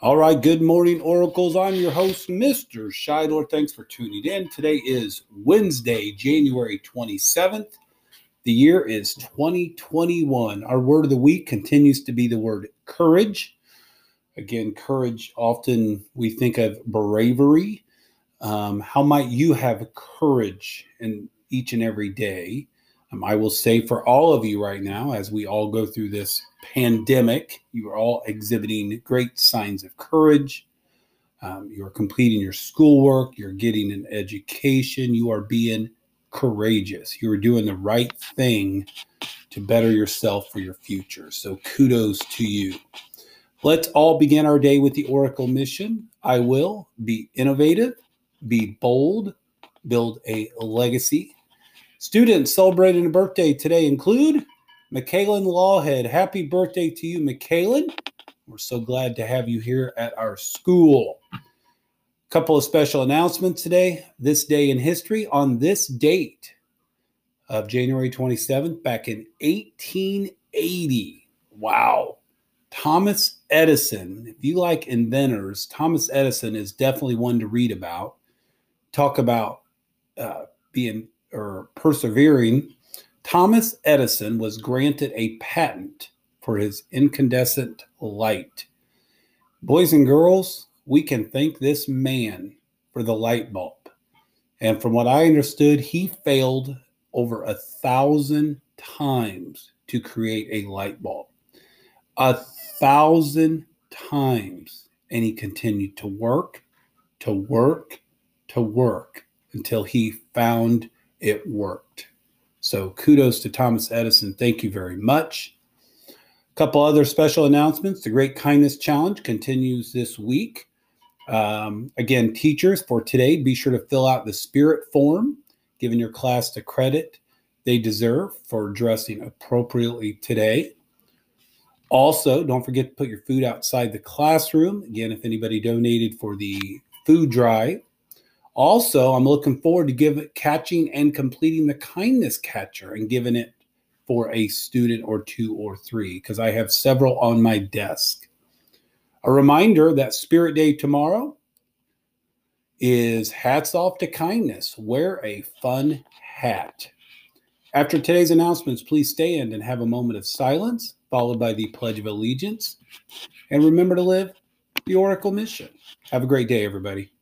All right, good morning, Oracles. I'm your host, Mr. Shidor. Thanks for tuning in. Today is Wednesday, January 27th. The year is 2021. Our word of the week continues to be the word courage. Again, courage, often we think of bravery. Um, how might you have courage in each and every day? Um, I will say for all of you right now, as we all go through this pandemic, you are all exhibiting great signs of courage. Um, you are completing your schoolwork, you're getting an education, you are being courageous. You are doing the right thing to better yourself for your future. So kudos to you. Let's all begin our day with the Oracle mission. I will be innovative, be bold, build a legacy, Students celebrating a birthday today include McKaylin Lawhead. Happy birthday to you, McKaylin. We're so glad to have you here at our school. A couple of special announcements today. This day in history, on this date of January 27th, back in 1880. Wow. Thomas Edison. If you like inventors, Thomas Edison is definitely one to read about. Talk about uh, being or persevering, Thomas Edison was granted a patent for his incandescent light. Boys and girls, we can thank this man for the light bulb. And from what I understood, he failed over a thousand times to create a light bulb. A thousand times. And he continued to work, to work, to work until he found it worked. So kudos to Thomas Edison. Thank you very much. A couple other special announcements. The Great Kindness Challenge continues this week. Um, again, teachers, for today, be sure to fill out the spirit form, giving your class the credit they deserve for dressing appropriately today. Also, don't forget to put your food outside the classroom. Again, if anybody donated for the food drive, also, I'm looking forward to give catching and completing the kindness catcher and giving it for a student or two or three because I have several on my desk. A reminder that Spirit Day tomorrow is hats off to kindness. Wear a fun hat. After today's announcements, please stand and have a moment of silence, followed by the Pledge of Allegiance. And remember to live the Oracle mission. Have a great day, everybody.